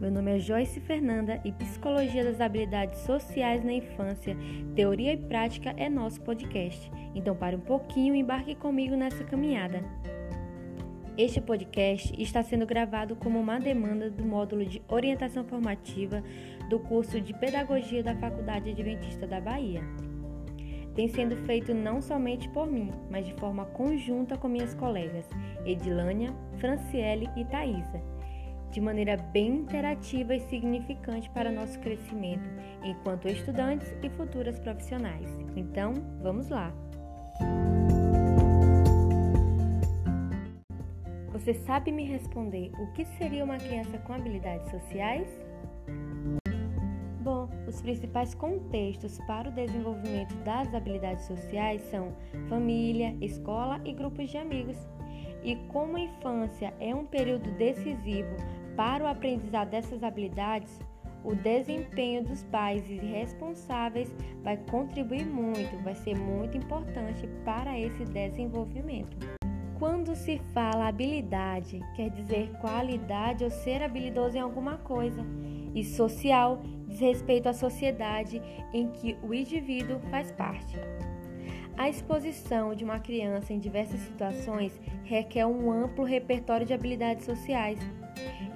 Meu nome é Joyce Fernanda e Psicologia das Habilidades Sociais na Infância, Teoria e Prática é nosso podcast. Então pare um pouquinho e embarque comigo nessa caminhada. Este podcast está sendo gravado como uma demanda do módulo de orientação formativa do curso de Pedagogia da Faculdade Adventista da Bahia. Tem sendo feito não somente por mim, mas de forma conjunta com minhas colegas Edilânia, Franciele e Thaisa de maneira bem interativa e significante para nosso crescimento enquanto estudantes e futuras profissionais. Então, vamos lá! Você sabe me responder o que seria uma criança com habilidades sociais? Bom, os principais contextos para o desenvolvimento das habilidades sociais são família, escola e grupos de amigos. E como a infância é um período decisivo para o aprendizado dessas habilidades, o desempenho dos pais e responsáveis vai contribuir muito, vai ser muito importante para esse desenvolvimento. Quando se fala habilidade, quer dizer qualidade ou ser habilidoso em alguma coisa, e social diz respeito à sociedade em que o indivíduo faz parte. A exposição de uma criança em diversas situações requer um amplo repertório de habilidades sociais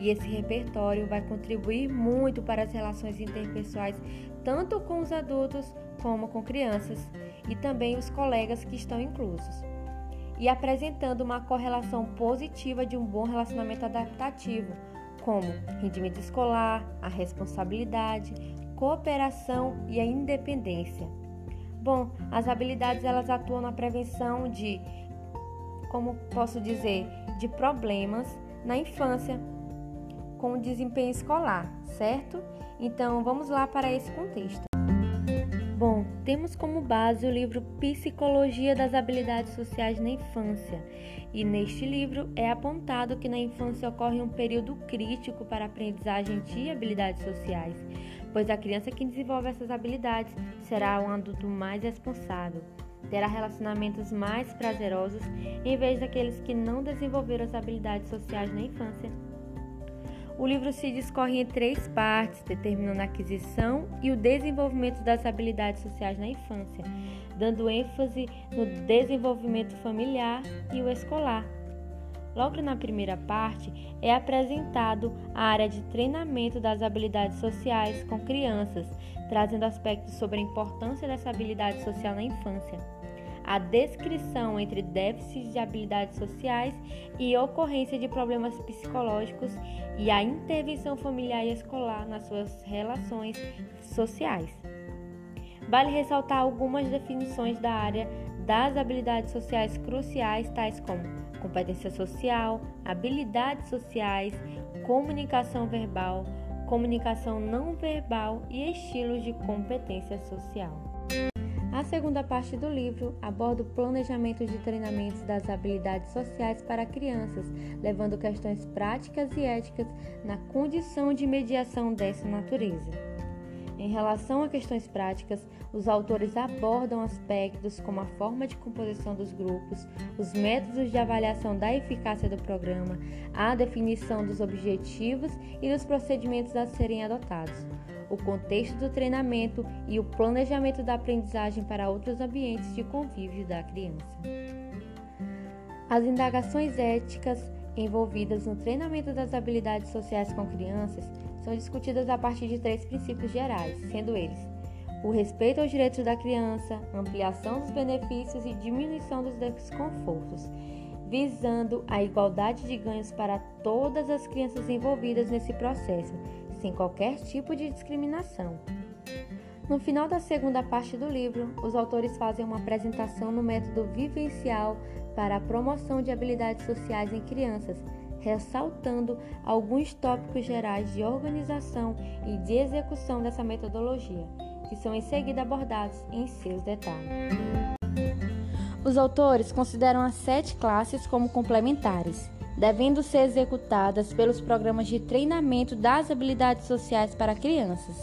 e esse repertório vai contribuir muito para as relações interpessoais, tanto com os adultos como com crianças e também os colegas que estão inclusos. E apresentando uma correlação positiva de um bom relacionamento adaptativo, como rendimento escolar, a responsabilidade, cooperação e a independência. Bom, as habilidades elas atuam na prevenção de, como posso dizer, de problemas na infância, com o desempenho escolar, certo? Então vamos lá para esse contexto. Bom, temos como base o livro Psicologia das Habilidades Sociais na Infância, e neste livro é apontado que na infância ocorre um período crítico para a aprendizagem de habilidades sociais, pois a criança que desenvolve essas habilidades será um adulto mais responsável, terá relacionamentos mais prazerosos em vez daqueles que não desenvolveram as habilidades sociais na infância. O livro se discorre em três partes, determinando a aquisição e o desenvolvimento das habilidades sociais na infância, dando ênfase no desenvolvimento familiar e o escolar. Logo na primeira parte, é apresentado a área de treinamento das habilidades sociais com crianças, trazendo aspectos sobre a importância dessa habilidade social na infância a descrição entre déficits de habilidades sociais e ocorrência de problemas psicológicos e a intervenção familiar e escolar nas suas relações sociais. Vale ressaltar algumas definições da área das habilidades sociais cruciais, tais como competência social, habilidades sociais, comunicação verbal, comunicação não verbal e estilos de competência social. A segunda parte do livro aborda o planejamento de treinamentos das habilidades sociais para crianças, levando questões práticas e éticas na condição de mediação dessa natureza. Em relação a questões práticas, os autores abordam aspectos como a forma de composição dos grupos, os métodos de avaliação da eficácia do programa, a definição dos objetivos e dos procedimentos a serem adotados, o contexto do treinamento e o planejamento da aprendizagem para outros ambientes de convívio da criança. As indagações éticas envolvidas no treinamento das habilidades sociais com crianças são discutidas a partir de três princípios gerais, sendo eles o respeito aos direitos da criança, ampliação dos benefícios e diminuição dos desconfortos, visando a igualdade de ganhos para todas as crianças envolvidas nesse processo, sem qualquer tipo de discriminação. No final da segunda parte do livro, os autores fazem uma apresentação no método vivencial para a promoção de habilidades sociais em crianças, ressaltando alguns tópicos gerais de organização e de execução dessa metodologia, que são em seguida abordados em seus detalhes. Os autores consideram as sete classes como complementares devendo ser executadas pelos programas de treinamento das habilidades sociais para crianças.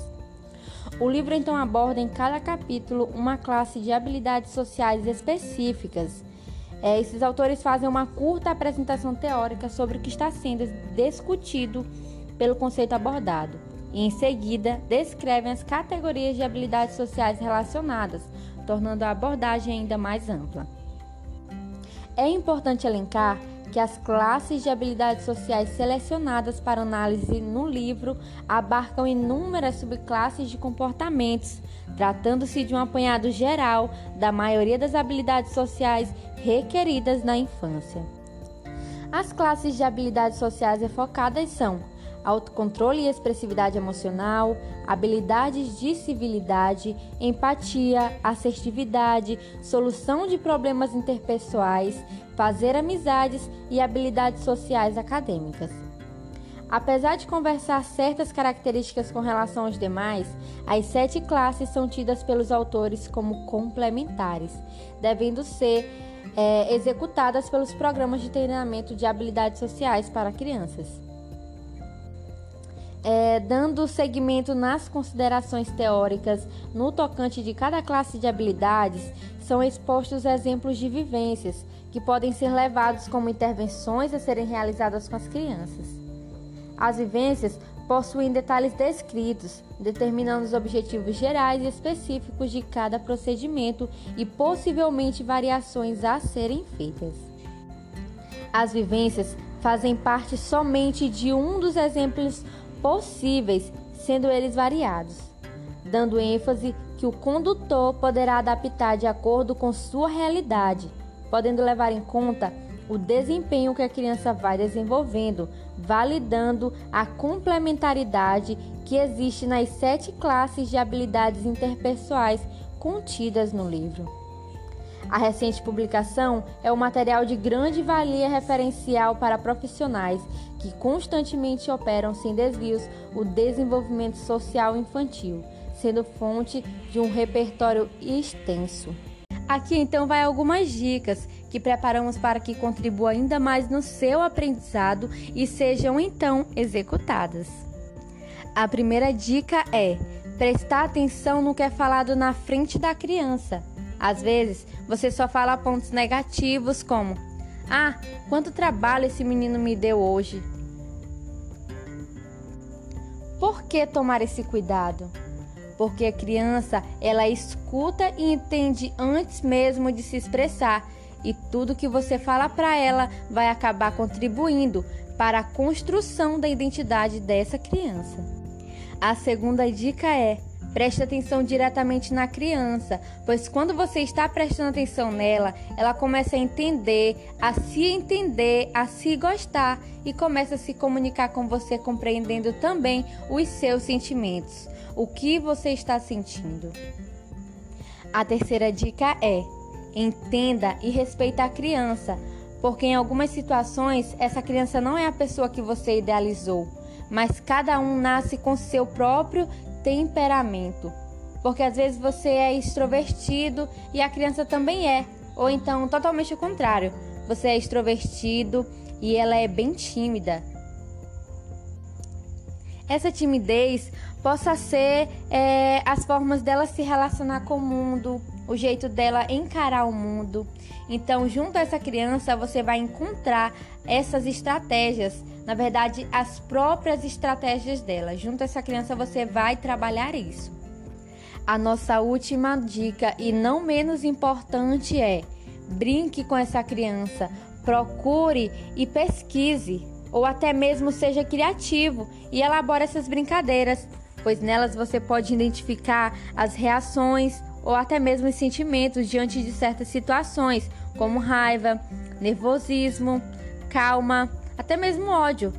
O livro então aborda em cada capítulo uma classe de habilidades sociais específicas. É, esses autores fazem uma curta apresentação teórica sobre o que está sendo discutido pelo conceito abordado em seguida, descrevem as categorias de habilidades sociais relacionadas, tornando a abordagem ainda mais ampla. É importante elencar que as classes de habilidades sociais selecionadas para análise no livro abarcam inúmeras subclasses de comportamentos, tratando-se de um apanhado geral da maioria das habilidades sociais requeridas na infância. As classes de habilidades sociais enfocadas são autocontrole e expressividade emocional, habilidades de civilidade, empatia, assertividade, solução de problemas interpessoais, fazer amizades e habilidades sociais acadêmicas. Apesar de conversar certas características com relação aos demais, as sete classes são tidas pelos autores como complementares, devendo ser é, executadas pelos programas de treinamento de habilidades sociais para crianças. É, dando segmento nas considerações teóricas no tocante de cada classe de habilidades, são expostos exemplos de vivências que podem ser levados como intervenções a serem realizadas com as crianças. As vivências possuem detalhes descritos, determinando os objetivos gerais e específicos de cada procedimento e possivelmente variações a serem feitas. As vivências fazem parte somente de um dos exemplos possíveis, sendo eles variados, dando ênfase que o condutor poderá adaptar de acordo com sua realidade, podendo levar em conta o desempenho que a criança vai desenvolvendo, validando a complementaridade que existe nas sete classes de habilidades interpessoais contidas no livro. A recente publicação é um material de grande valia referencial para profissionais que constantemente operam sem desvios o desenvolvimento social infantil, sendo fonte de um repertório extenso. Aqui então vai algumas dicas que preparamos para que contribua ainda mais no seu aprendizado e sejam então executadas. A primeira dica é prestar atenção no que é falado na frente da criança. Às vezes, você só fala pontos negativos como: "Ah, quanto trabalho esse menino me deu hoje". Por que tomar esse cuidado? porque a criança ela escuta e entende antes mesmo de se expressar e tudo que você fala para ela vai acabar contribuindo para a construção da identidade dessa criança. A segunda dica é: preste atenção diretamente na criança, pois quando você está prestando atenção nela, ela começa a entender, a se entender, a se gostar e começa a se comunicar com você compreendendo também os seus sentimentos o que você está sentindo. A terceira dica é: entenda e respeite a criança, porque em algumas situações essa criança não é a pessoa que você idealizou, mas cada um nasce com seu próprio temperamento. Porque às vezes você é extrovertido e a criança também é, ou então totalmente o contrário. Você é extrovertido e ela é bem tímida. Essa timidez possa ser é, as formas dela se relacionar com o mundo, o jeito dela encarar o mundo. Então, junto a essa criança, você vai encontrar essas estratégias, na verdade, as próprias estratégias dela. Junto a essa criança, você vai trabalhar isso. A nossa última dica, e não menos importante, é: brinque com essa criança, procure e pesquise, ou até mesmo seja criativo e elabore essas brincadeiras pois nelas você pode identificar as reações ou até mesmo os sentimentos diante de certas situações, como raiva, nervosismo, calma, até mesmo ódio,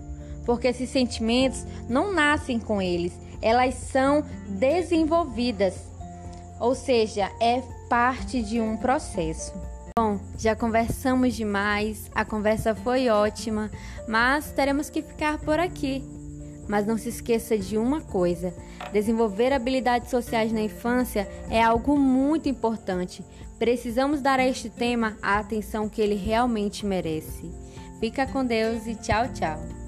porque esses sentimentos não nascem com eles, elas são desenvolvidas, ou seja, é parte de um processo. Bom, já conversamos demais, a conversa foi ótima, mas teremos que ficar por aqui. Mas não se esqueça de uma coisa: desenvolver habilidades sociais na infância é algo muito importante. Precisamos dar a este tema a atenção que ele realmente merece. Fica com Deus e tchau, tchau.